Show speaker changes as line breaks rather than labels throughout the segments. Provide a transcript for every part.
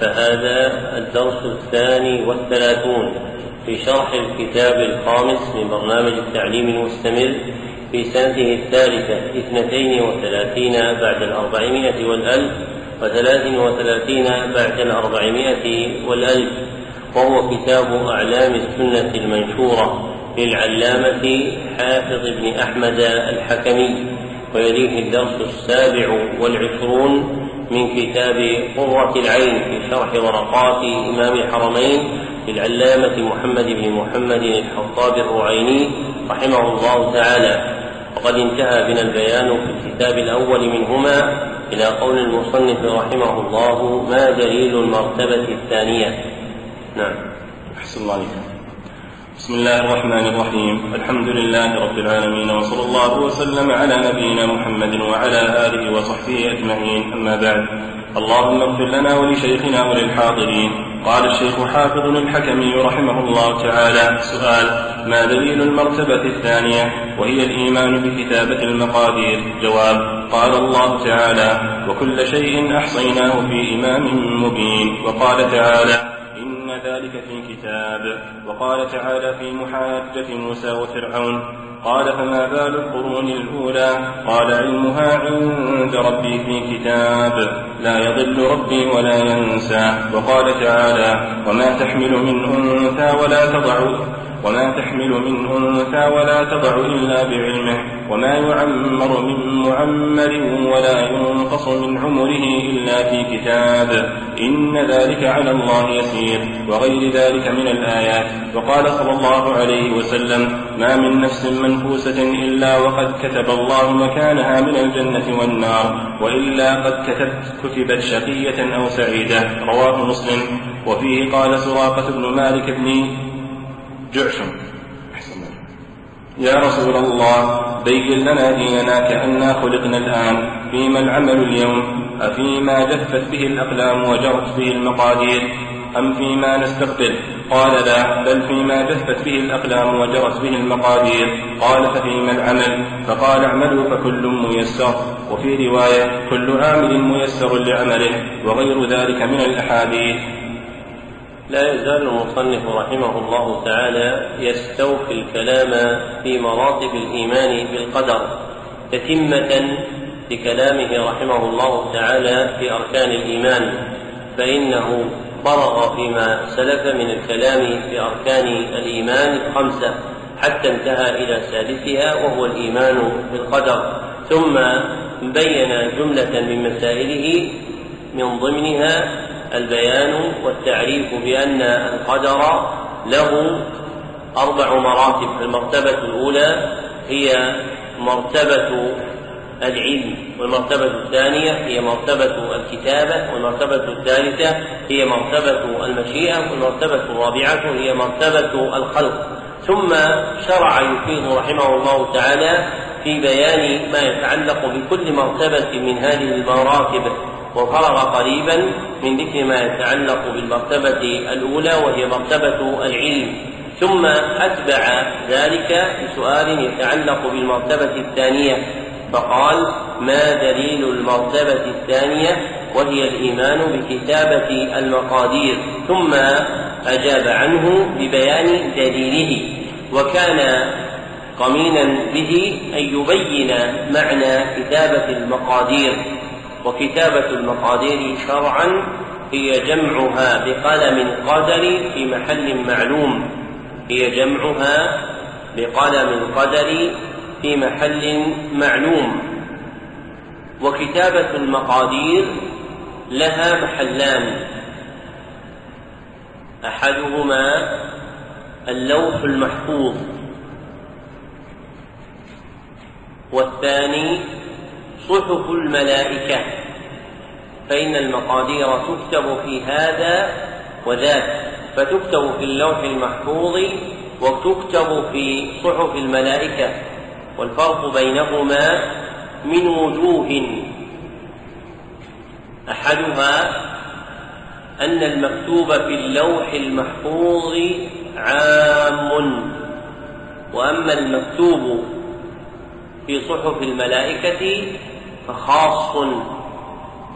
فهذا الدرس الثاني والثلاثون في شرح الكتاب الخامس من برنامج التعليم المستمر في سنته الثالثة اثنتين وثلاثين بعد الأربعمائة والألف وثلاث وثلاثين بعد الأربعمائة والألف وهو كتاب أعلام السنة المنشورة للعلامة حافظ بن أحمد الحكمي ويليه الدرس السابع والعشرون من كتاب قرة العين في شرح ورقات إمام الحرمين للعلامة محمد بن محمد الحطاب الرعيني رحمه الله تعالى وقد انتهى بنا البيان في الكتاب الأول منهما إلى قول المصنف رحمه الله ما دليل المرتبة الثانية نعم
أحسن الله عليكم بسم الله الرحمن الرحيم الحمد لله رب العالمين وصلى الله وسلم على نبينا محمد وعلى آله وصحبه أجمعين أما بعد اللهم اغفر لنا ولشيخنا وللحاضرين قال الشيخ حافظ الحكمي رحمه الله تعالى سؤال ما دليل المرتبة الثانية وهي الإيمان بكتابة المقادير جواب قال الله تعالى وكل شيء أحصيناه في إمام مبين وقال تعالى ذلك في كتاب وقال تعالى في محاجة موسى وفرعون قال فما بال القرون الأولى قال علمها عند ربي في كتاب لا يضل ربي ولا ينسى وقال تعالى وما تحمل من أنثى ولا تضع وما تحمل من أنثى ولا تضع إلا بعلمه وما يعمر من معمر ولا ينقص من عمره إلا في كتاب إن ذلك على الله يسير وغير ذلك من الآيات وقال صلى الله عليه وسلم ما من نفس منفوسة إلا وقد كتب الله مكانها من الجنة والنار وإلا قد كتبت كتبت شقية أو سعيدة رواه مسلم وفيه قال سراقة بن مالك بن جعشم يا رسول الله بين لنا ديننا كأنا خلقنا الآن فيما العمل اليوم أفيما جفت به الأقلام وجرت به المقادير أم فيما نستقبل قال لا بل فيما جفت به الأقلام وجرت به المقادير قال ففيما العمل فقال اعملوا فكل ميسر وفي رواية كل عامل ميسر لعمله وغير ذلك من الأحاديث
لا يزال المصنف رحمه الله تعالى يستوفي الكلام في مراتب الايمان بالقدر تتمه لكلامه رحمه الله تعالى في اركان الايمان فانه فرغ فيما سلف من الكلام في اركان الايمان الخمسه حتى انتهى الى سادسها وهو الايمان بالقدر ثم بين جمله من مسائله من ضمنها البيان والتعريف بأن القدر له أربع مراتب المرتبة الأولى هي مرتبة العلم والمرتبة الثانية هي مرتبة الكتابة والمرتبة الثالثة هي مرتبة المشيئة والمرتبة الرابعة هي مرتبة الخلق ثم شرع يفيد رحمه الله تعالى في بيان ما يتعلق بكل مرتبة من هذه المراتب وفرغ قريبا من ذكر ما يتعلق بالمرتبة الأولى وهي مرتبة العلم ثم أتبع ذلك بسؤال يتعلق بالمرتبة الثانية فقال ما دليل المرتبة الثانية وهي الإيمان بكتابة المقادير ثم أجاب عنه ببيان دليله وكان قمينا به أن يبين معنى كتابة المقادير وكتابة المقادير شرعا هي جمعها بقلم قدر في محل معلوم هي جمعها بقلم قدر في محل معلوم وكتابة المقادير لها محلان أحدهما اللوح المحفوظ والثاني صحف الملائكة فإن المقادير تكتب في هذا وذاك فتكتب في اللوح المحفوظ وتكتب في صحف الملائكة والفرق بينهما من وجوه أحدها أن المكتوب في اللوح المحفوظ عام وأما المكتوب في صحف الملائكة فخاص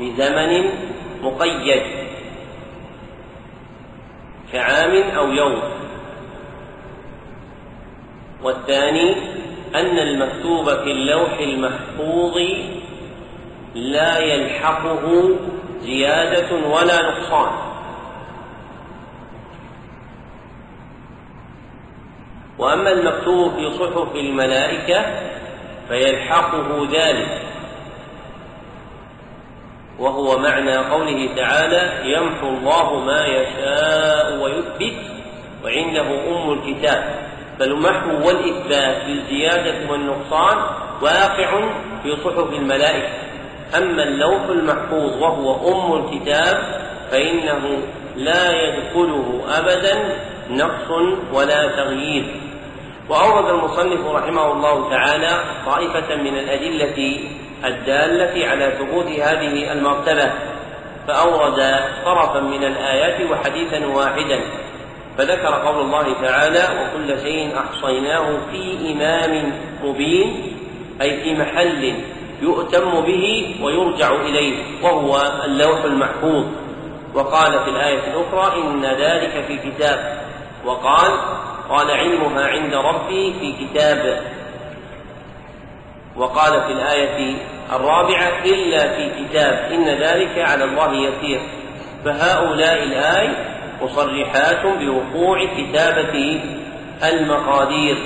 بزمن مقيد كعام أو يوم والثاني أن المكتوب في اللوح المحفوظ لا يلحقه زيادة ولا نقصان وأما المكتوب في صحف الملائكة فيلحقه ذلك وهو معنى قوله تعالى يمحو الله ما يشاء ويثبت وعنده أم الكتاب فالمحو والإثبات بالزيادة والنقصان واقع في صحف الملائكة أما اللوح المحفوظ وهو أم الكتاب فإنه لا يدخله أبدا نقص ولا تغيير وأورد المصنف رحمه الله تعالى طائفة من الأدلة الدالة على ثبوت هذه المرتبة فأورد طرفا من الآيات وحديثا واحدا فذكر قول الله تعالى وكل شيء أحصيناه في إمام مبين أي في محل يؤتم به ويرجع إليه وهو اللوح المحفوظ وقال في الآية الأخرى إن ذلك في كتاب وقال قال علمها عند ربي في كتاب وقال في الآية الرابعة إلا في كتاب إن ذلك على الله يسير فهؤلاء الآي مصرحات بوقوع كتابة المقادير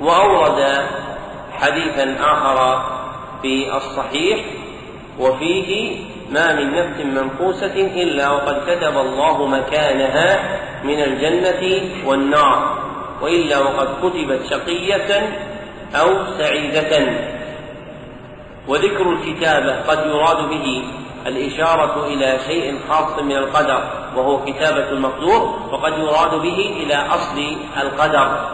وأورد حديثا آخر في الصحيح وفيه ما من نفس منفوسة إلا وقد كتب الله مكانها من الجنة والنار وإلا وقد كتبت شقية أو سعيدة وذكر الكتابة قد يراد به الإشارة إلى شيء خاص من القدر وهو كتابة المقدور وقد يراد به إلى أصل القدر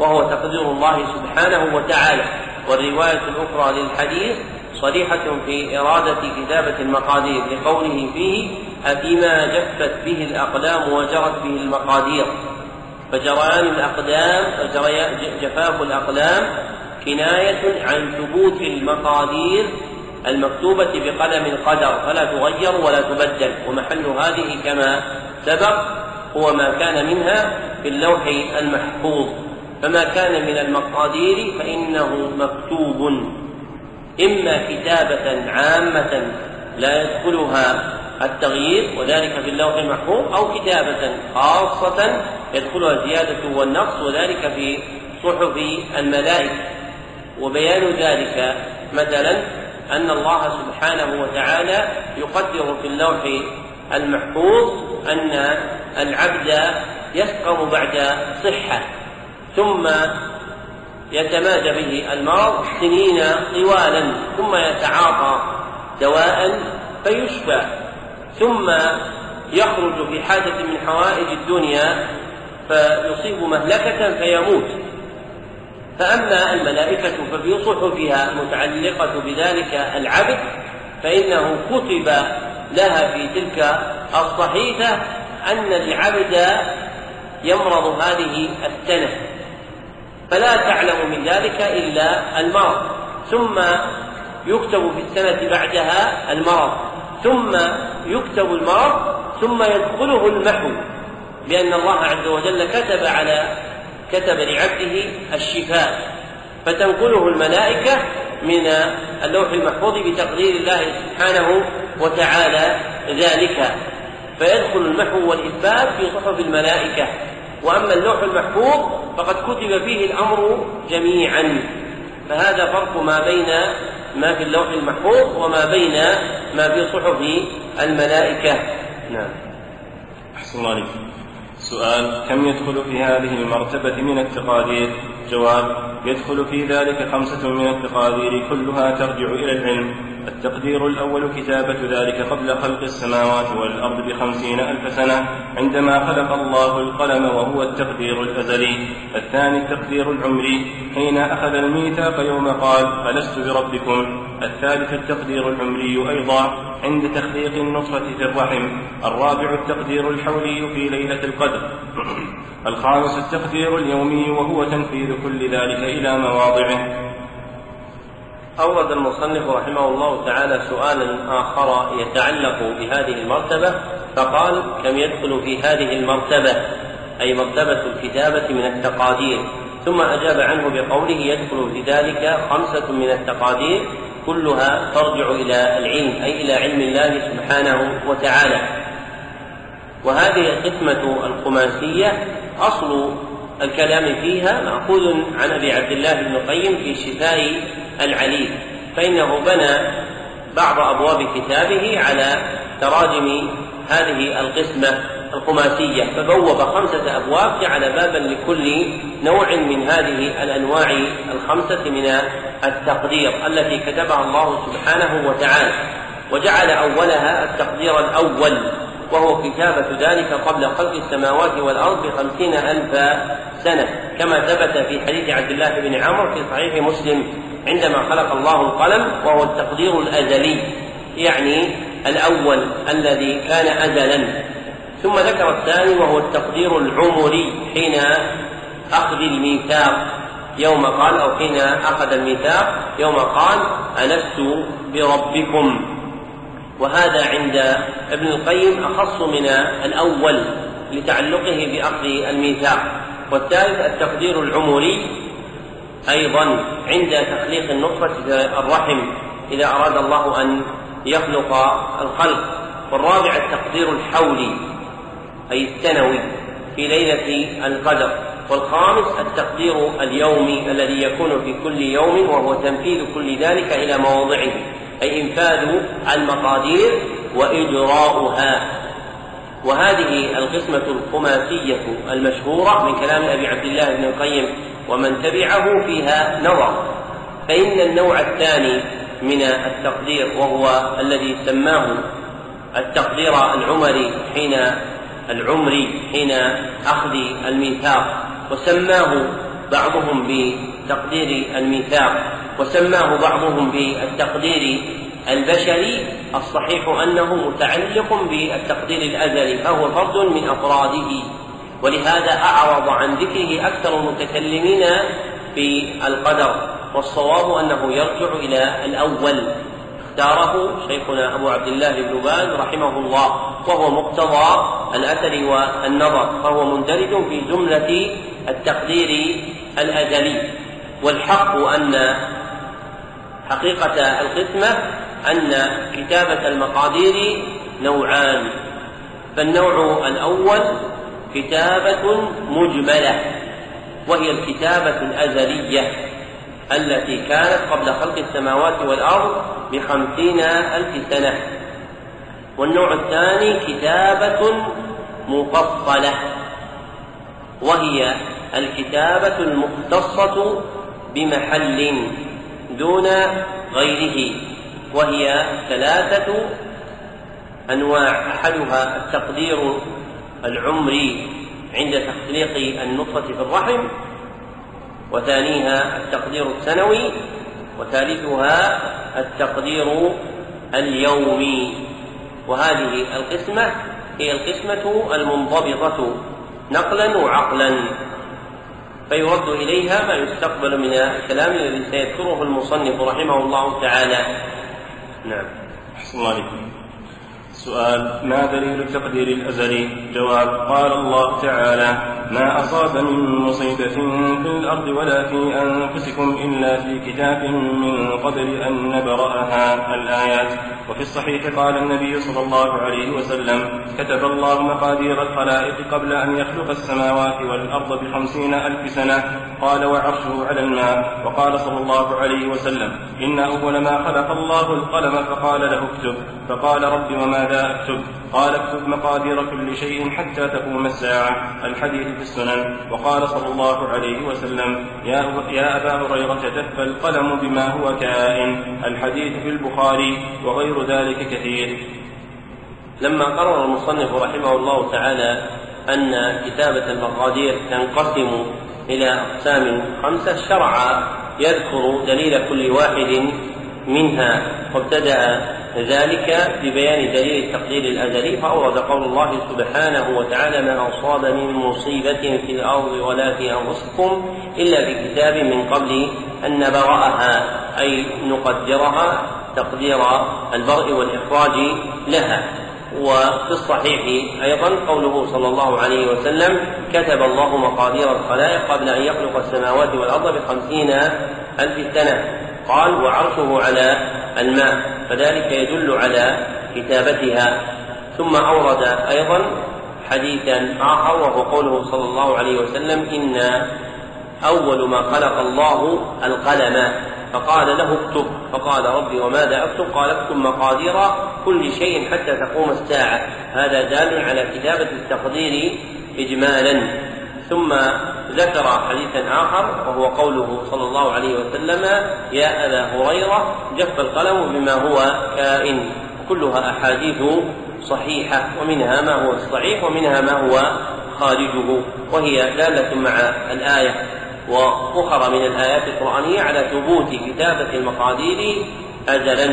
وهو تقدير الله سبحانه وتعالى والرواية الأخرى للحديث صريحة في إرادة كتابة المقادير لقوله فيه أفيما جفت به الأقلام وجرت به المقادير فجريان الأقدام جفاف الأقلام كناية عن ثبوت المقادير المكتوبة بقلم القدر فلا تغير ولا تبدل ومحل هذه كما سبق هو ما كان منها في اللوح المحفوظ فما كان من المقادير فإنه مكتوب إما كتابة عامة لا يدخلها التغيير وذلك في اللوح المحفوظ أو كتابة خاصة يدخلها الزيادة والنقص وذلك في صحف الملائكة وبيان ذلك مثلا أن الله سبحانه وتعالى يقدر في اللوح المحفوظ أن العبد يسقم بعد صحة ثم يتمادى به المرض سنين طوالا ثم يتعاطى دواء فيشفى ثم يخرج في حاجة من حوائج الدنيا فيصيب مهلكة فيموت فأما الملائكة ففي صحفها المتعلقة بذلك العبد فإنه كتب لها في تلك الصحيفة أن العبد يمرض هذه السنة فلا تعلم من ذلك إلا المرض ثم يكتب في السنة بعدها المرض ثم يكتب المرض ثم يدخله المحو لأن الله عز وجل كتب على كتب لعبده الشفاء فتنقله الملائكة من اللوح المحفوظ بتقدير الله سبحانه وتعالى ذلك فيدخل المحو والإثبات في صحف الملائكة وأما اللوح المحفوظ فقد كتب فيه الأمر جميعا فهذا فرق ما بين ما في اللوح المحفوظ وما بين ما في صحف الملائكة نعم
أحسن الله عليك سؤال كم يدخل في هذه المرتبة من التقادير جواب يدخل في ذلك خمسة من التقادير كلها ترجع إلى العلم التقدير الأول كتابة ذلك قبل خلق السماوات والأرض بخمسين ألف سنة عندما خلق الله القلم وهو التقدير الأزلي الثاني التقدير العمري حين أخذ الميثاق يوم قال ألست بربكم الثالث التقدير العمري أيضا عند تخليق النطفة في الرحم الرابع التقدير الحولي في ليلة القدر الخامس التقدير اليومي وهو تنفيذ كل ذلك إلى مواضعه
أورد المصنف رحمه الله تعالى سؤالا آخر يتعلق بهذه المرتبة فقال كم يدخل في هذه المرتبة أي مرتبة الكتابة من التقادير ثم أجاب عنه بقوله يدخل في ذلك خمسة من التقادير كلها ترجع إلى العلم أي إلى علم الله سبحانه وتعالى وهذه القسمة الخماسية أصل الكلام فيها مأخوذ عن أبي عبد الله بن القيم في شفاء العليل فإنه بنى بعض أبواب كتابه على تراجم هذه القسمة الخماسية فبوب خمسة أبواب جعل بابا لكل نوع من هذه الأنواع الخمسة من التقدير التي كتبها الله سبحانه وتعالى وجعل أولها التقدير الأول وهو كتابة ذلك قبل خلق السماوات والأرض بخمسين ألف سنة كما ثبت في حديث عبد الله بن عمر في صحيح مسلم عندما خلق الله القلم وهو التقدير الأزلي يعني الأول الذي كان أزلا ثم ذكر الثاني وهو التقدير العمري حين أخذ الميثاق يوم قال أو حين أخذ الميثاق يوم قال ألست بربكم وهذا عند ابن القيم أخص من الأول لتعلقه بأخذ الميثاق والثالث التقدير العمري أيضا عند تخليق النطفة الرحم إذا أراد الله أن يخلق الخلق والرابع التقدير الحولي أي السنوي في ليلة القدر والخامس التقدير اليومي الذي يكون في كل يوم وهو تنفيذ كل ذلك إلى مواضعه أي إنفاذ المقادير وإجراؤها وهذه القسمة الخماسية المشهورة من كلام أبي عبد الله بن القيم ومن تبعه فيها نظر فإن النوع الثاني من التقدير وهو الذي سماه التقدير العمري حين العمري حين أخذ الميثاق وسماه بعضهم بتقدير الميثاق وسماه بعضهم بالتقدير البشري الصحيح أنه متعلق بالتقدير الأزلي فهو فرد من أفراده ولهذا أعرض عن ذكره أكثر المتكلمين في القدر والصواب أنه يرجع إلى الأول اختاره شيخنا أبو عبد الله بن باز رحمه الله وهو مقتضى الأثر والنظر فهو مندرج في جملة التقدير الأزلي والحق أن حقيقة القسمة أن كتابة المقادير نوعان فالنوع الأول كتابة مجملة وهي الكتابة الأزلية التي كانت قبل خلق السماوات والأرض بخمسين ألف سنة والنوع الثاني كتابة مفصلة وهي الكتابة المختصة بمحل دون غيره وهي ثلاثة أنواع أحدها التقدير العمري عند تخليق النطفة في الرحم وثانيها التقدير السنوي وثالثها التقدير اليومي وهذه القسمة هي القسمة المنضبطة نقلا وعقلا فيرد إليها ما يستقبل من الكلام الذي سيذكره المصنف رحمه الله تعالى نعم
أحسن الله عليكم سؤال ما دليل التقدير الأزلي جواب قال الله تعالى ما أصاب من مصيبة في الأرض ولا في أنفسكم إلا في كتاب من قبل أن نبرأها الآيات وفي الصحيح قال النبي صلى الله عليه وسلم كتب الله مقادير الخلائق قبل أن يخلق السماوات والأرض بخمسين ألف سنة قال وعرشه على الماء وقال صلى الله عليه وسلم إن أول ما خلق الله القلم فقال له اكتب فقال رب وماذا أكتب قال اكتب مقادير كل شيء حتى تقوم الساعة الحديث في السنن وقال صلى الله عليه وسلم يا, يا أبا هريرة دف القلم بما هو كائن الحديث في البخاري وغير ذلك كثير
لما قرر المصنف رحمه الله تعالى أن كتابة المقادير تنقسم إلى أقسام خمسة شرع يذكر دليل كل واحد منها وابتدأ ذلك ببيان دليل التقدير الأزلي فأورد قول الله سبحانه وتعالى ما أصاب من مصيبة في الأرض ولا في أنفسكم إلا بكتاب من قبل أن نبرأها أي نقدرها تقدير البرء والإخراج لها وفي الصحيح أيضا قوله صلى الله عليه وسلم كتب الله مقادير الخلائق قبل أن يخلق السماوات والأرض بخمسين ألف سنة قال وعرشه على الماء فذلك يدل على كتابتها ثم أورد أيضا حديثا آخر وهو قوله صلى الله عليه وسلم إن أول ما خلق الله القلم فقال له اكتب فقال ربي وماذا اكتب قال اكتب مقادير كل شيء حتى تقوم الساعة هذا دال على كتابة التقدير إجمالا ثم ذكر حديثا آخر وهو قوله صلى الله عليه وسلم يا أبا هريرة جف القلم بما هو كائن كلها أحاديث صحيحة ومنها ما هو الصحيح ومنها ما هو خارجه وهي دالة مع الآية وأخرى من الآيات القرآنية على ثبوت كتابة المقادير أجلا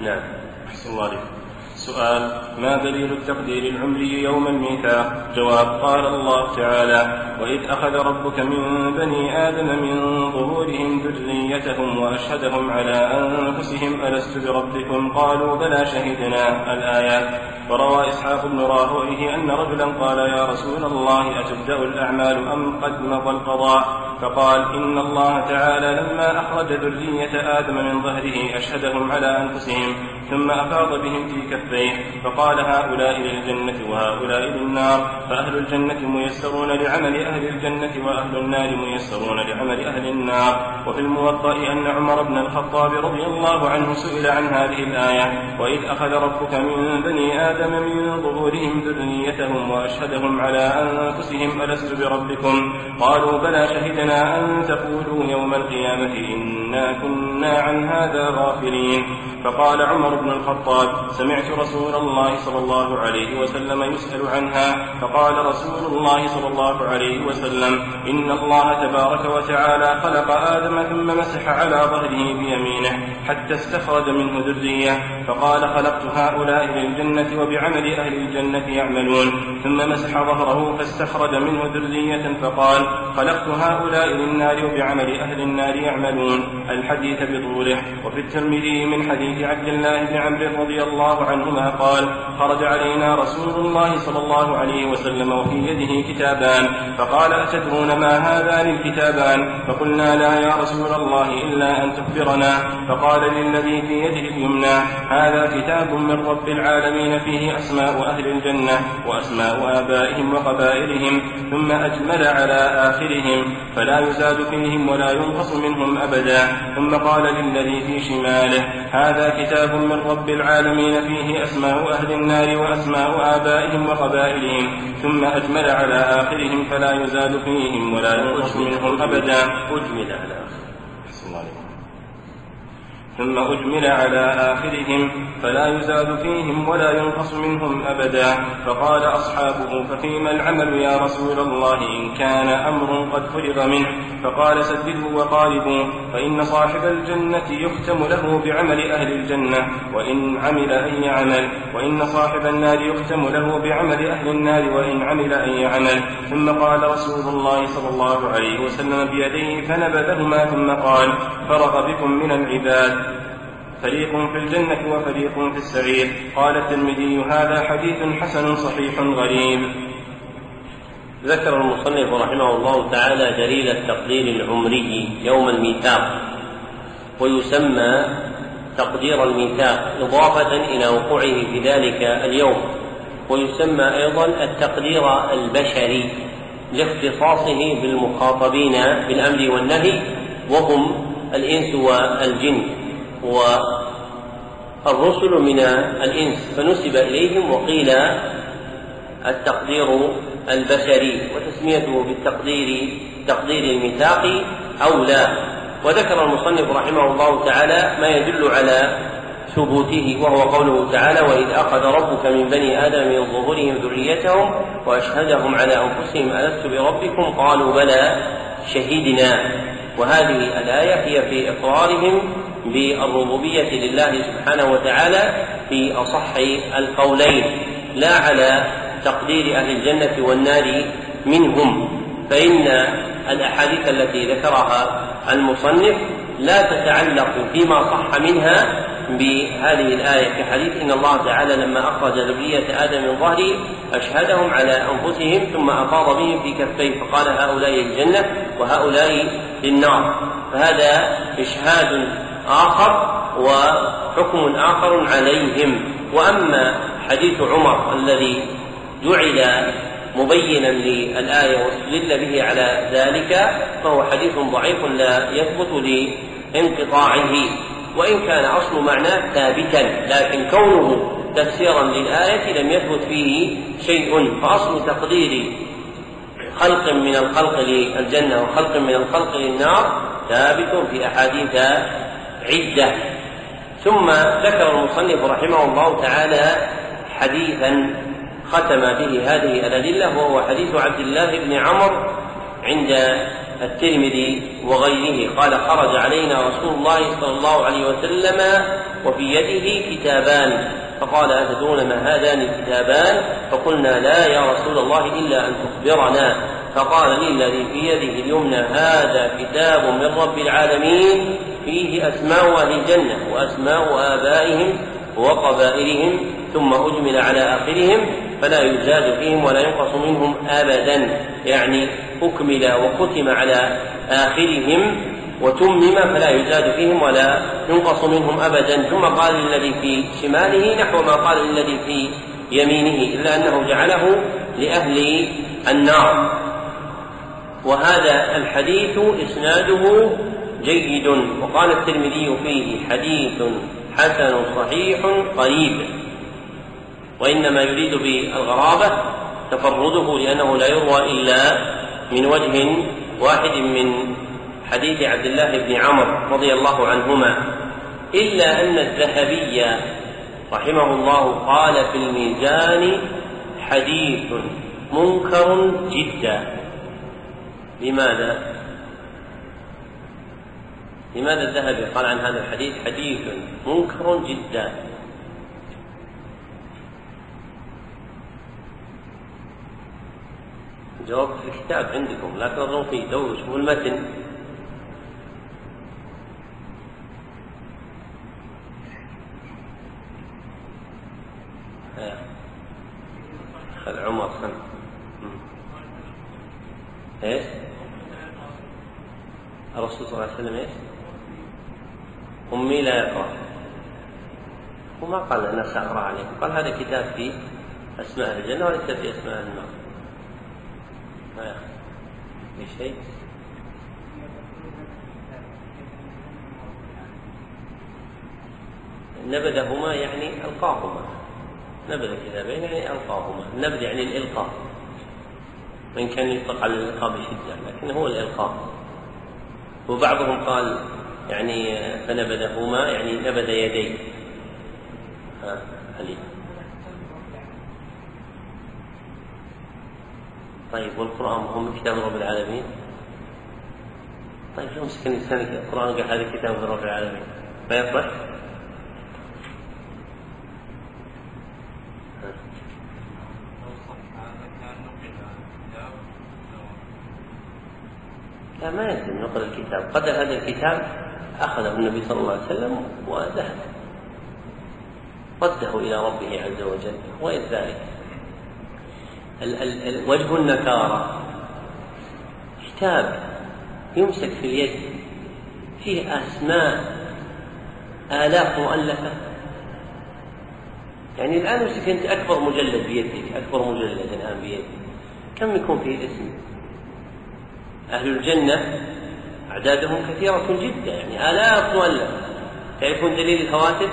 نعم
أحسن الله عليكم سؤال ما دليل التقدير العمري يوم الميثاق جواب قال الله تعالى وإذ أخذ ربك من بني آدم من ظهورهم ذريتهم وأشهدهم على أنفسهم ألست بربكم قالوا بلى شهدنا الآيات وروى إسحاق بن راهويه أن رجلا قال يا رسول الله أتبدأ الأعمال أم قد مضى القضاء فقال إن الله تعالى لما أخرج ذرية آدم من ظهره أشهدهم على أنفسهم ثم أفاض بهم في كفيه فقال هؤلاء للجنة وهؤلاء للنار فأهل الجنة ميسرون لعمل أهل الجنة وأهل النار ميسرون لعمل أهل النار وفي الموطأ أن عمر بن الخطاب رضي الله عنه سئل عن هذه الآية وإذ أخذ ربك من بني آدم من ظهورهم ذريتهم وأشهدهم على أنفسهم ألست بربكم قالوا بلى شهدنا أن تقولوا يوم القيامة إنا كنا عن هذا غافلين فقال عمر بن الخطاب سمعت رسول الله صلى الله عليه وسلم يسأل عنها فقال رسول الله صلى الله عليه وسلم إن الله تبارك وتعالى خلق آدم ثم مسح على ظهره بيمينه حتى استخرج منه ذرية فقال خلقت هؤلاء للجنة وبعمل أهل الجنة يعملون ثم مسح ظهره فاستخرج منه ذرية فقال خلقت هؤلاء للنار وبعمل أهل النار يعملون الحديث بطوله وفي الترمذي من حديث عبد الله بن عمرو رضي الله عنهما قال خرج علينا رسول الله صلى الله عليه وسلم وفي يده كتابان فقال أتدرون ما هذان الكتابان فقلنا لا يا رسول الله إلا أن تخبرنا فقال للذي في يده اليمنى هذا كتاب من رب العالمين فيه أسماء أهل الجنة وأسماء آبائهم وقبائلهم ثم أجمل على آخرهم فلا يزاد فيهم ولا ينقص منهم أبدا ثم قال للذي في شماله هذا كتاب من من رب العالمين فيه أسماء أهل النار وأسماء آبائهم وقبائلهم ثم أجمل على آخرهم فلا يزاد فيهم ولا ينقص منهم أبدا أجمل على آخرهم ثم أجمل على آخرهم فلا يزاد فيهم ولا ينقص منهم أبدا فقال أصحابه ففيما العمل يا رسول الله إن كان أمر قد فرغ منه فقال سدده وقاربوه فإن صاحب الجنة يختم له بعمل أهل الجنة وإن عمل أي عمل وإن صاحب النار يختم له بعمل أهل النار وإن عمل أي عمل ثم قال رسول الله صلى الله عليه وسلم بيديه فنبذهما ثم قال فرغ بكم من العباد فريق في الجنة وفريق في السعير قال الترمذي هذا حديث حسن صحيح غريب
ذكر المصنف رحمه الله تعالى دليل التقدير العمري يوم الميثاق ويسمى تقدير الميثاق إضافة إلى وقوعه في ذلك اليوم ويسمى أيضا التقدير البشري لاختصاصه بالمخاطبين بالأمر والنهي وهم الإنس والجن هو الرسل من الإنس فنسب إليهم وقيل التقدير البشري وتسميته بالتقدير تقدير الميثاق أولى وذكر المصنف رحمه الله تعالى ما يدل على ثبوته وهو قوله تعالى وإذ أخذ ربك من بني آدم من ظهورهم ذريتهم وأشهدهم على أنفسهم ألست بربكم قالوا بلى شهدنا وهذه الآية هي في إقرارهم بالربوبية لله سبحانه وتعالى في أصح القولين لا على تقدير أهل الجنة والنار منهم فإن الأحاديث التي ذكرها المصنف لا تتعلق فيما صح منها بهذه الآية كحديث إن الله تعالى لما أخرج ذرية آدم من ظهره أشهدهم على أنفسهم ثم أفاض بهم في كفيه فقال هؤلاء الجنة وهؤلاء النار فهذا إشهاد آخر وحكم آخر عليهم وأما حديث عمر الذي جعل مبينا للآية واستدل به على ذلك فهو حديث ضعيف لا يثبت لانقطاعه وإن كان أصل معناه ثابتا لكن كونه تفسيرا للآية لم يثبت فيه شيء فأصل تقدير خلق من الخلق للجنة وخلق من الخلق للنار ثابت في أحاديث عدة ثم ذكر المصنف رحمه الله تعالى حديثا ختم به هذه الأدلة وهو حديث عبد الله بن عمر عند الترمذي وغيره قال خرج علينا رسول الله صلى الله عليه وسلم وفي يده كتابان فقال أتدرون ما هذان الكتابان فقلنا لا يا رسول الله إلا أن تخبرنا فقال لي الذي في يده اليمنى هذا كتاب من رب العالمين فيه أسماء أهل الجنة وأسماء آبائهم وقبائلهم ثم أجمل على آخرهم فلا يزاد فيهم ولا ينقص منهم أبدا يعني أكمل وختم على آخرهم وتمم فلا يزاد فيهم ولا ينقص منهم أبدا ثم قال للذي في شماله نحو ما قال للذي في يمينه إلا أنه جعله لأهل النار وهذا الحديث إسناده جيد وقال الترمذي فيه حديث حسن صحيح قريب وإنما يريد بالغرابة تفرده لأنه لا يروى إلا من وجه واحد من حديث عبد الله بن عمر رضي الله عنهما إلا أن الذهبي رحمه الله قال في الميزان حديث منكر جدا لماذا؟ لماذا الذهبي قال عن هذا الحديث حديث منكر جدا جواب في الكتاب عندكم لا تنظرون فيه دوروا شوفوا المتن الناس أقرأ عليكم قال هذا كتاب في أسماء الجنة وليس في أسماء النار ما في شيء نبذهما يعني ألقاهما نبذ كتابين يعني ألقاهما النبذ يعني الإلقاء وإن كان يطلق على الإلقاء بشدة لكن هو الإلقاء وبعضهم قال يعني فنبذهما يعني نبذ يديه طيب والقرآن هو من كتاب رب العالمين طيب شو مسك الإنسان القرآن قال هذا كتاب رب العالمين ما لا ما يلزم نقل الكتاب قدر هذا الكتاب أخذه النبي صلى الله عليه وسلم وذهب رده إلى ربه عز وجل وغير ذلك وجه النكارة كتاب يمسك في اليد فيه أسماء آلاف مؤلفة يعني الآن امسك أنت أكبر مجلد بيدك أكبر مجلد الآن بيدك كم يكون فيه اسم أهل الجنة أعدادهم كثيرة جدا يعني آلاف مؤلفة تعرفون دليل الهواتف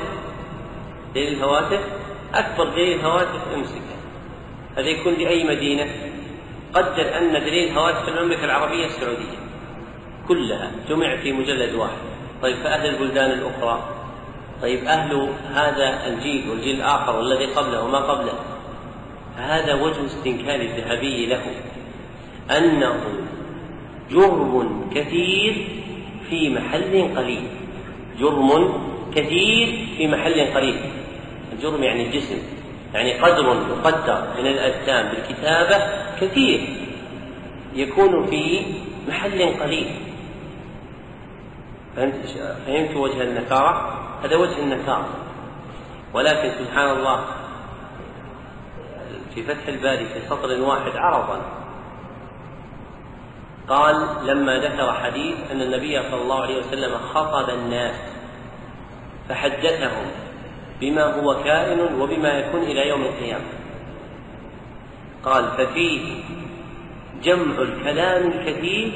دليل الهواتف أكبر دليل الهواتف امسك هذا يكون لأي مدينة قدر أن دليل هواتف المملكة العربية السعودية كلها جمع في مجلد واحد طيب فأهل البلدان الأخرى طيب أهل هذا الجيل والجيل الآخر والذي قبله وما قبله هذا وجه استنكار الذهبي له أنه جرم كثير في محل قليل جرم كثير في محل قليل الجرم يعني الجسم يعني قدر يقدر من الأجسام بالكتابة كثير يكون في محل قليل فهمت فهمت وجه النكارة؟ هذا وجه النكارة ولكن سبحان الله في فتح الباري في سطر واحد عرضا قال لما ذكر حديث أن النبي صلى الله عليه وسلم خطب الناس فحدثهم بما هو كائن وبما يكون إلى يوم القيامة قال ففيه جمع الكلام الكثير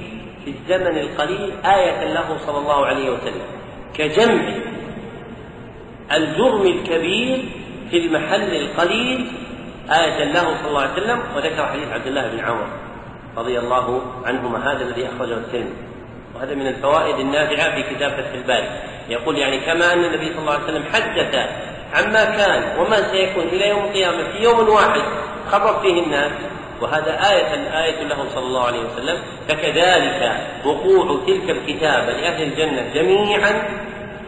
في الزمن القليل آية له صلى الله عليه وسلم كجمع الجرم الكبير في المحل القليل آية له صلى الله عليه وسلم وذكر حديث عبد الله بن عمر رضي الله عنهما هذا الذي أخرجه الترمذي وهذا من الفوائد النافعة في كتاب فتح الباري يقول يعني كما أن النبي صلى الله عليه وسلم حدث عما كان وما سيكون إلى يوم القيامة في يوم واحد خبر فيه الناس وهذا آية آية له صلى الله عليه وسلم فكذلك وقوع تلك الكتابة لأهل الجنة جميعا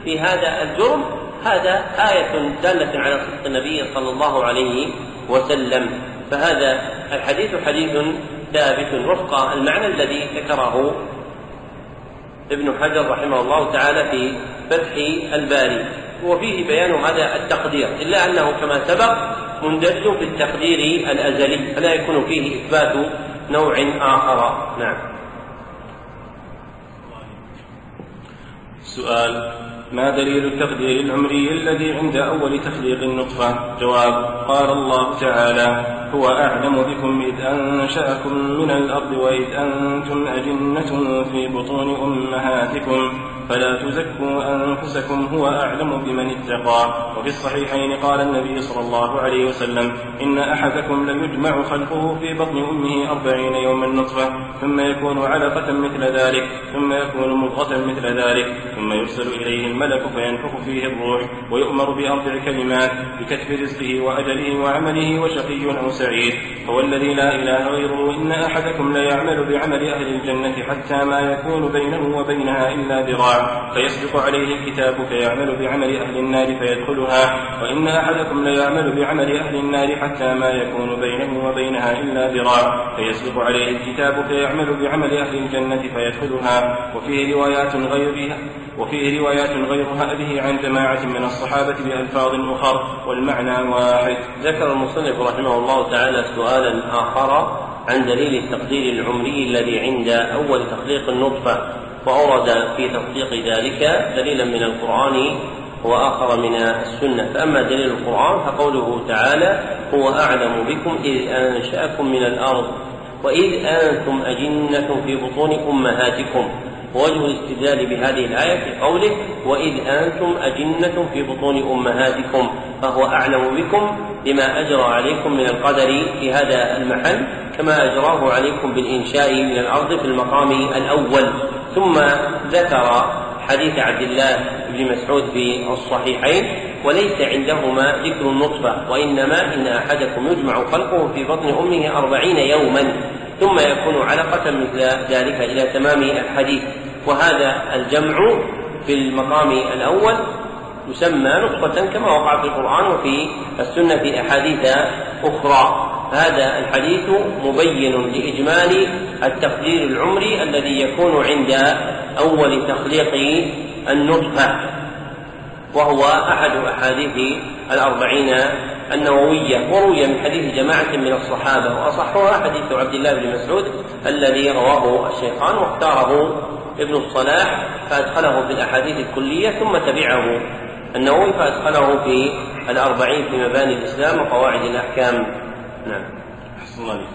في هذا الجرم هذا آية دالة على صدق النبي صلى الله عليه وسلم فهذا الحديث حديث ثابت وفق المعنى الذي ذكره ابن حجر رحمه الله تعالى في فتح الباري وفيه بيان هذا التقدير إلا أنه كما سبق مندرج في التقدير الأزلي فلا يكون فيه إثبات نوع آخر نعم
سؤال ما دليل التقدير العمري الذي عند أول تخليق النطفة؟ جواب قال الله تعالى هو أعلم بكم إذ أنشأكم من الأرض وإذ أنتم أجنة في بطون أمهاتكم فلا تزكوا أنفسكم هو أعلم بمن اتقى وفي الصحيحين قال النبي صلى الله عليه وسلم إن أحدكم ليجمع خلقه في بطن أمه أربعين يوما نطفة ثم يكون علقة مثل ذلك ثم يكون مضغة مثل ذلك ثم يرسل إليه الملك فينفخ فيه الروح ويؤمر بأربع كلمات بكتب رزقه وأجله وعمله وشقي أو سعيد هو الذي لا إله غيره إن أحدكم ليعمل بعمل أهل الجنة حتى ما يكون بينه وبينها إلا ذراع النار فيصدق عليه الكتاب فيعمل بعمل أهل النار فيدخلها وإن أحدكم ليعمل بعمل أهل النار حتى ما يكون بينه وبينها إلا ذراع فيسبق عليه الكتاب فيعمل بعمل أهل الجنة فيدخلها وفيه روايات غيرها وفيه روايات غير هذه عن جماعة من الصحابة بألفاظ أخر والمعنى واحد
ذكر المصنف رحمه الله تعالى سؤالا آخر عن دليل التقدير العمري الذي عند أول تخليق النطفة وأورد في تصديق ذلك دليلا من القرآن وآخر من السنة فأما دليل القرآن فقوله تعالى هو أعلم بكم إذ أنشأكم من الأرض وإذ أنتم أجنة في بطون أمهاتكم ووجه الاستدلال بهذه الآية في قوله وإذ أنتم أجنة في بطون أمهاتكم فهو أعلم بكم بما أجرى عليكم من القدر في هذا المحل كما أجراه عليكم بالإنشاء من الأرض في المقام الأول ثم ذكر حديث عبد الله بن مسعود في الصحيحين وليس عندهما ذكر النطفة وإنما إن أحدكم يجمع خلقه في بطن أمه أربعين يوما ثم يكون علقة مثل ذلك إلى تمام الحديث وهذا الجمع في المقام الأول يسمى نطفة كما وقع في القرآن وفي السنة في أحاديث أخرى هذا الحديث مبين لإجمال التقدير العمري الذي يكون عند أول تخليق النطفة وهو أحد أحاديث الأربعين النووية وروي من حديث جماعة من الصحابة وأصحها حديث عبد الله بن مسعود الذي رواه الشيخان واختاره ابن الصلاح فأدخله في الأحاديث الكلية ثم تبعه النووي فأدخله في الأربعين في مباني الإسلام وقواعد الأحكام نعم أحسن
الله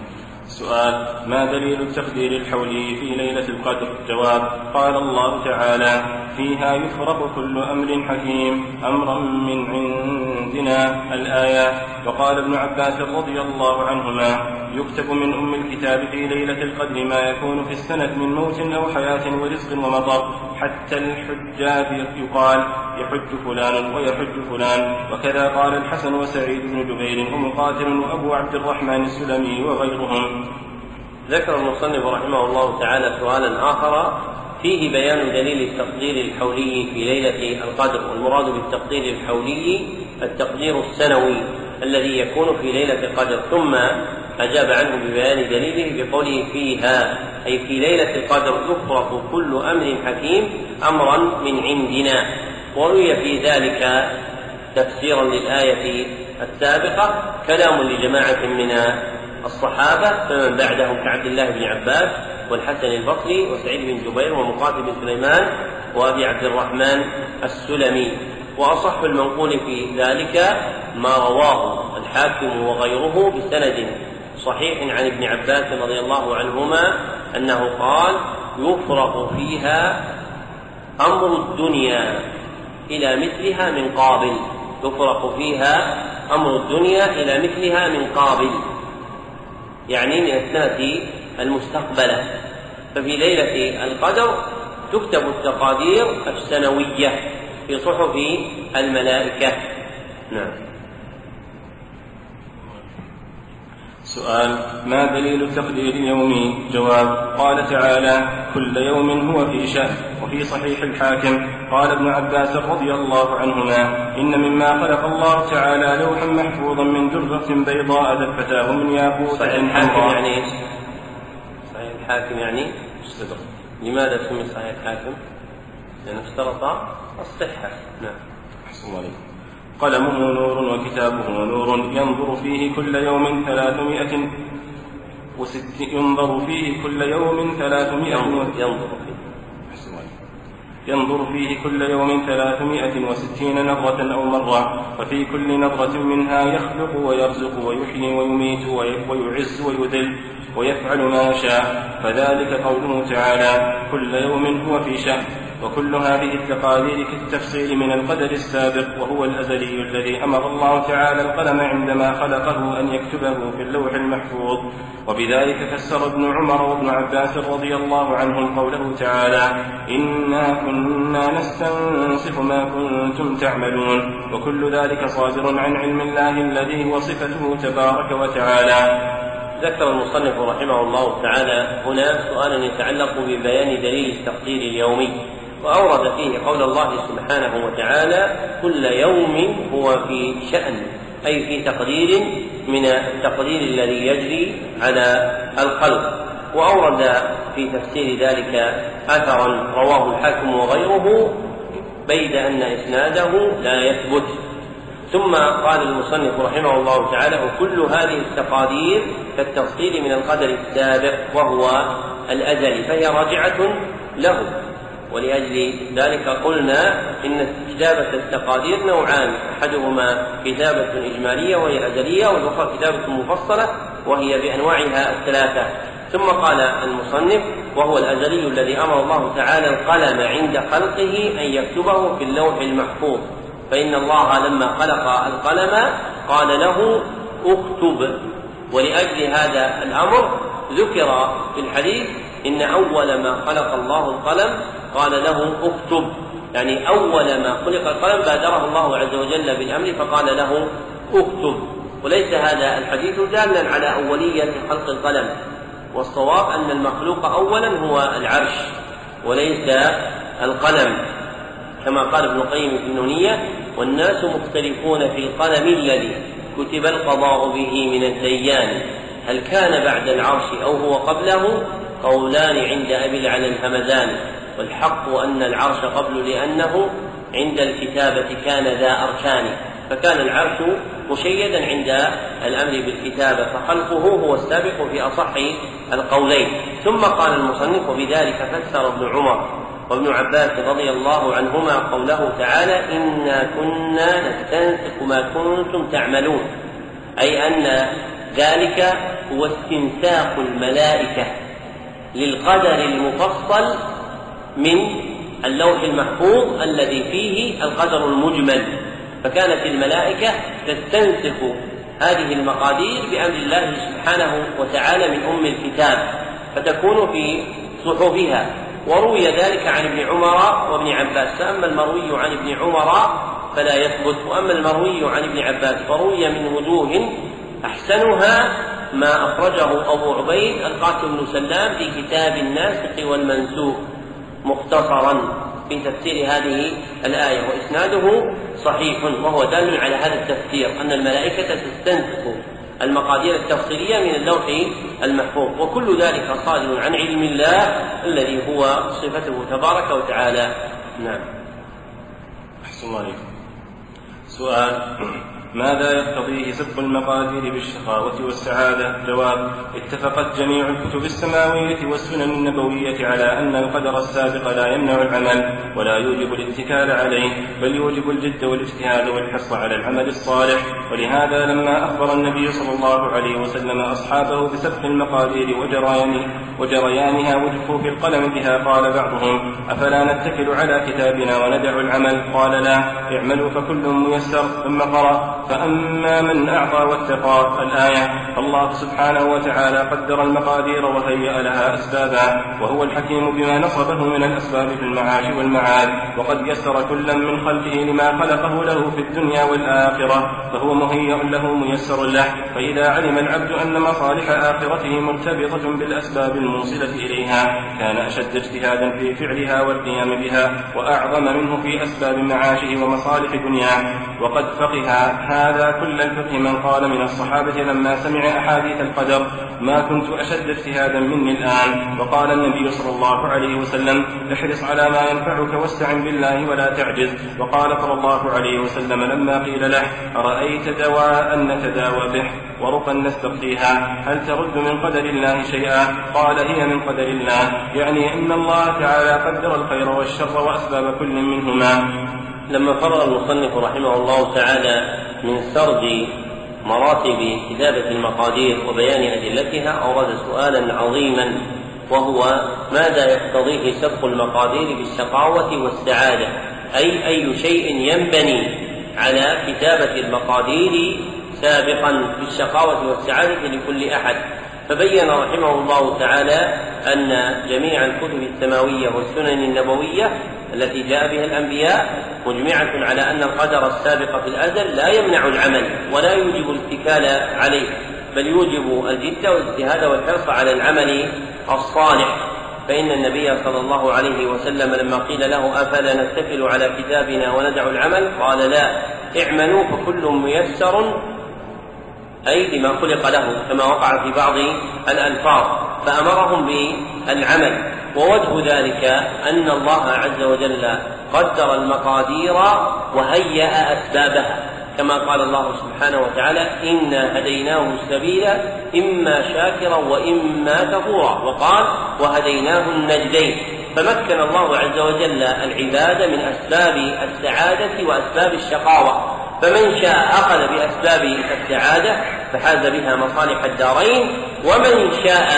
سؤال ما دليل التقدير الحولي في ليلة القدر جواب قال الله تعالى فيها يفرق كل أمر حكيم أمرا من عندنا الآية وقال ابن عباس رضي الله عنهما يكتب من أم الكتاب في ليلة القدر ما يكون في السنة من موت أو حياة ورزق ومطر حتى الحجاج يقال يحج فلان ويحج فلان وكذا قال الحسن وسعيد بن جبير ومقاتل وأبو عبد الرحمن السلمي وغيرهم
ذكر المصنف رحمه الله تعالى سؤالا آخر فيه بيان دليل التقدير الحولي في ليلة القدر والمراد بالتقدير الحولي التقدير السنوي الذي يكون في ليلة القدر ثم أجاب عنه ببيان دليله بقوله فيها أي في ليلة القدر يفرق كل أمر حكيم أمرا من عندنا وروي في ذلك تفسيرا للآية السابقة كلام لجماعة من الصحابة فمن بعدهم كعبد الله بن عباس والحسن البصري وسعيد بن جبير ومقاتل بن سليمان وأبي عبد الرحمن السلمي وأصح المنقول في ذلك ما رواه الحاكم وغيره بسند صحيح عن ابن عباس رضي الله عنهما أنه قال يفرق فيها أمر الدنيا إلى مثلها من قابل يفرق فيها أمر الدنيا إلى مثلها من قابل يعني من السنة المستقبلة ففي ليلة القدر تكتب التقادير السنوية في صحف الملائكة نعم
سؤال ما دليل تقدير يومي جواب قال تعالى كل يوم هو في شهر وفي صحيح الحاكم قال ابن عباس رضي الله عنهما إن مما خلق الله تعالى لوحا محفوظا من درة بيضاء دفتاه من ياقوت
صحيح الحاكم يعني ايش؟ صحيح الحاكم يعني الصدق لماذا سمي صحيح الحاكم؟ لأنه اشترط الصحة نعم أحسن عليكم
قلمه نور وكتابه نور ينظر فيه كل يوم ثلاثمائة وست ينظر فيه كل يوم
ثلاثمائة ينظر
ينظر فيه كل يوم ثلاثمائة وستين نظرة أو مرة وفي كل نظرة منها يخلق ويرزق ويحيي ويميت ويعز ويذل ويفعل ما يشاء فذلك قوله تعالى كل يوم هو في شأن وكل هذه التقادير في التفصيل من القدر السابق وهو الأزلي الذي أمر الله تعالى القلم عندما خلقه أن يكتبه في اللوح المحفوظ وبذلك فسر ابن عمر وابن عباس رضي الله عنهم قوله تعالى إنا كنا نستنسخ ما كنتم تعملون وكل ذلك صادر عن علم الله الذي هو صفته تبارك وتعالى
ذكر المصنف رحمه الله تعالى هنا سؤالا يتعلق ببيان دليل التقدير اليومي وأورد فيه قول الله سبحانه وتعالى كل يوم هو في شأن أي في تقدير من التقدير الذي يجري على الخلق وأورد في تفسير ذلك أثرا رواه الحاكم وغيره بيد أن إسناده لا يثبت ثم قال المصنف رحمه الله تعالى وكل هذه التقادير كالتفصيل من القدر السابق وهو الأزلي فهي راجعة له ولأجل ذلك قلنا إن كتابة التقادير نوعان أحدهما كتابة إجمالية وهي أزلية والأخرى كتابة مفصلة وهي بأنواعها الثلاثة ثم قال المصنف وهو الأزلي الذي أمر الله تعالى القلم عند خلقه أن يكتبه في اللوح المحفوظ فإن الله لما خلق القلم قال له اكتب ولأجل هذا الأمر ذكر في الحديث إن أول ما خلق الله القلم قال له اكتب يعني أول ما خلق القلم بادره الله عز وجل بالأمر فقال له اكتب وليس هذا الحديث دالا على أولية خلق القلم والصواب أن المخلوق أولا هو العرش وليس القلم كما قال ابن القيم في النونية والناس مختلفون في القلم الذي كتب القضاء به من الديان هل كان بعد العرش أو هو قبله قولان عند أبي العلى الهمذاني والحق أن العرش قبل لأنه عند الكتابة كان ذا أركان فكان العرش مشيدا عند الأمر بالكتابة فخلقه هو السابق في أصح القولين ثم قال المصنف بذلك فسر ابن عمر وابن عباس رضي الله عنهما قوله تعالى إنا كنا نستنسخ ما كنتم تعملون أي أن ذلك هو استنساخ الملائكة للقدر المفصل من اللوح المحفوظ الذي فيه القدر المجمل فكانت الملائكة تستنسخ هذه المقادير بأمر الله سبحانه وتعالى من أم الكتاب فتكون في صحفها وروي ذلك عن ابن عمر وابن عباس فأما المروي عن ابن عمر فلا يثبت وأما المروي عن ابن عباس فروي من وجوه أحسنها ما أخرجه أبو عبيد القاسم بن سلام في كتاب الناسخ والمنسوخ مختصرا في تفسير هذه الآية وإسناده صحيح وهو دال على هذا التفسير أن الملائكة تستنسخ المقادير التفصيلية من اللوح المحفوظ وكل ذلك صادر عن علم الله الذي هو صفته تبارك وتعالى نعم أحسن الله عليكم
سؤال ماذا يقتضيه سب المقادير بالشقاوة والسعادة؟ جواب اتفقت جميع الكتب السماوية والسنن النبوية على أن القدر السابق لا يمنع العمل ولا يوجب الاتكال عليه بل يوجب الجد والاجتهاد والحرص على العمل الصالح ولهذا لما أخبر النبي صلى الله عليه وسلم أصحابه بسبق المقادير وجريانه وجريانها وجفوا في القلم بها قال بعضهم أفلا نتكل على كتابنا وندع العمل قال لا اعملوا فكل ميسر ثم قرأ فأما من أعطى واتقى الآية الله سبحانه وتعالى قدر المقادير وهيأ لها أسبابا وهو الحكيم بما نصبه من الأسباب في المعاش والمعاد وقد يسر كلا من خلقه لما خلقه له في الدنيا والآخرة فهو مهيأ له ميسر له فإذا علم العبد أن مصالح آخرته مرتبطة بالأسباب الموصلة إليها كان أشد اجتهادا في فعلها والقيام بها وأعظم منه في أسباب معاشه ومصالح دنياه وقد فقه هذا كل الفقه من قال من الصحابة لما سمع أحاديث القدر ما كنت أشد اجتهادا مني الآن وقال النبي صلى الله عليه وسلم احرص على ما ينفعك واستعن بالله ولا تعجز وقال صلى الله عليه وسلم لما قيل له أرأيت دواء نتداوى به ورقا نستقيها هل ترد من قدر الله شيئا قال هي من قدر الله يعني أن الله تعالى قدر الخير والشر وأسباب كل منهما
لما قرأ المصنف رحمه الله تعالى من سرد مراتب كتابة المقادير وبيان أدلتها أورد سؤالا عظيما وهو ماذا يقتضيه سبق المقادير بالشقاوة والسعادة أي أي شيء ينبني على كتابة المقادير سابقا بالشقاوة والسعادة لكل أحد فبين رحمه الله تعالى أن جميع الكتب السماوية والسنن النبوية التي جاء بها الأنبياء مجمعة على أن القدر السابق في الأزل لا يمنع العمل ولا يوجب الاتكال عليه بل يوجب الجد والاجتهاد والحرص على العمل الصالح فإن النبي صلى الله عليه وسلم لما قيل له أفلا نتكل على كتابنا وندع العمل قال لا اعملوا فكل ميسر أي بما خلق له كما وقع في بعض الألفاظ فأمرهم بالعمل ووجه ذلك أن الله عز وجل قدر المقادير وهيأ أسبابها كما قال الله سبحانه وتعالى إنا هديناه السبيل إما شاكرا وإما كفورا وقال وهديناه النجدين فمكن الله عز وجل العباد من أسباب السعادة وأسباب الشقاوة فمن شاء أخذ بأسباب السعادة فحاز بها مصالح الدارين ومن شاء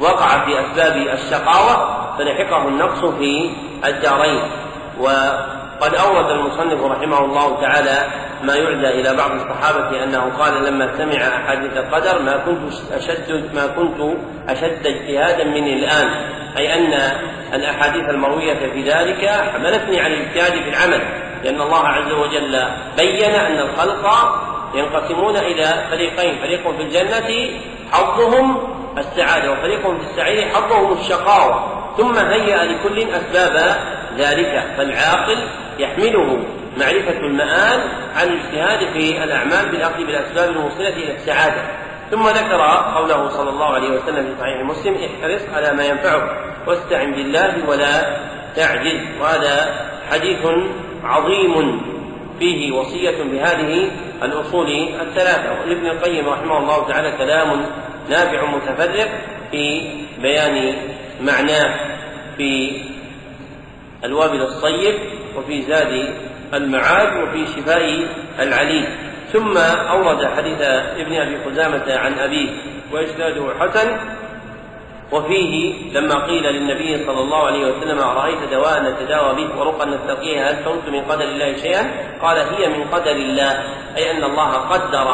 وقع في أسباب الشقاوة فلحقه النقص في الدارين وقد أورد المصنف رحمه الله تعالى ما يعزى إلى بعض الصحابة أنه قال لما سمع أحاديث القدر ما كنت أشد ما كنت أشد اجتهادا مني الآن أي أن الأحاديث المروية في ذلك حملتني على الاجتهاد في العمل لأن الله عز وجل بين أن الخلق ينقسمون إلى فريقين فريق في الجنة حظهم السعادة وفريق في السعير حظهم الشقاوة ثم هيأ لكل أسباب ذلك فالعاقل يحمله معرفة المآل عن الاجتهاد في الأعمال بالأخذ بالأسباب الموصلة إلى السعادة ثم ذكر قوله صلى الله عليه وسلم في صحيح مسلم احرص على ما ينفعك واستعن بالله ولا تعجل وهذا حديث عظيم فيه وصية بهذه الأصول الثلاثة ولابن القيم رحمه الله تعالى كلام نافع متفرق في بيان معناه في الوابل الصيب وفي زاد المعاد وفي شفاء العليل ثم أورد حديث ابن أبي قدامة عن أبيه وإسناده حسن وفيه لما قيل للنبي صلى الله عليه وسلم أرأيت دواء نتداوى به ورقى نستقيها هل شربت من قدر الله شيئا؟ قال هي من قدر الله أي أن الله قدر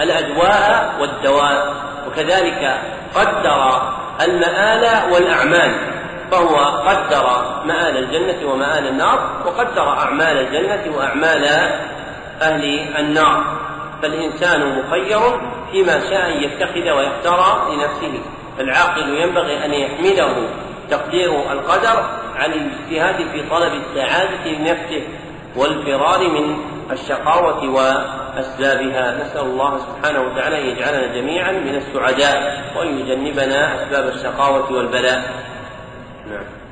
الأدواء والدواء وكذلك قدر المآل والأعمال فهو قدر مآل الجنة ومآل النار وقدر أعمال الجنة وأعمال أهل النار فالإنسان مخير فيما شاء أن يتخذ ويختار لنفسه فالعاقل ينبغي أن يحمله تقدير القدر عن الاجتهاد في طلب السعادة لنفسه والفرار من الشقاوة وأسبابها نسأل الله سبحانه وتعالى أن يجعلنا جميعا من السعداء وأن يجنبنا أسباب الشقاوة والبلاء نعم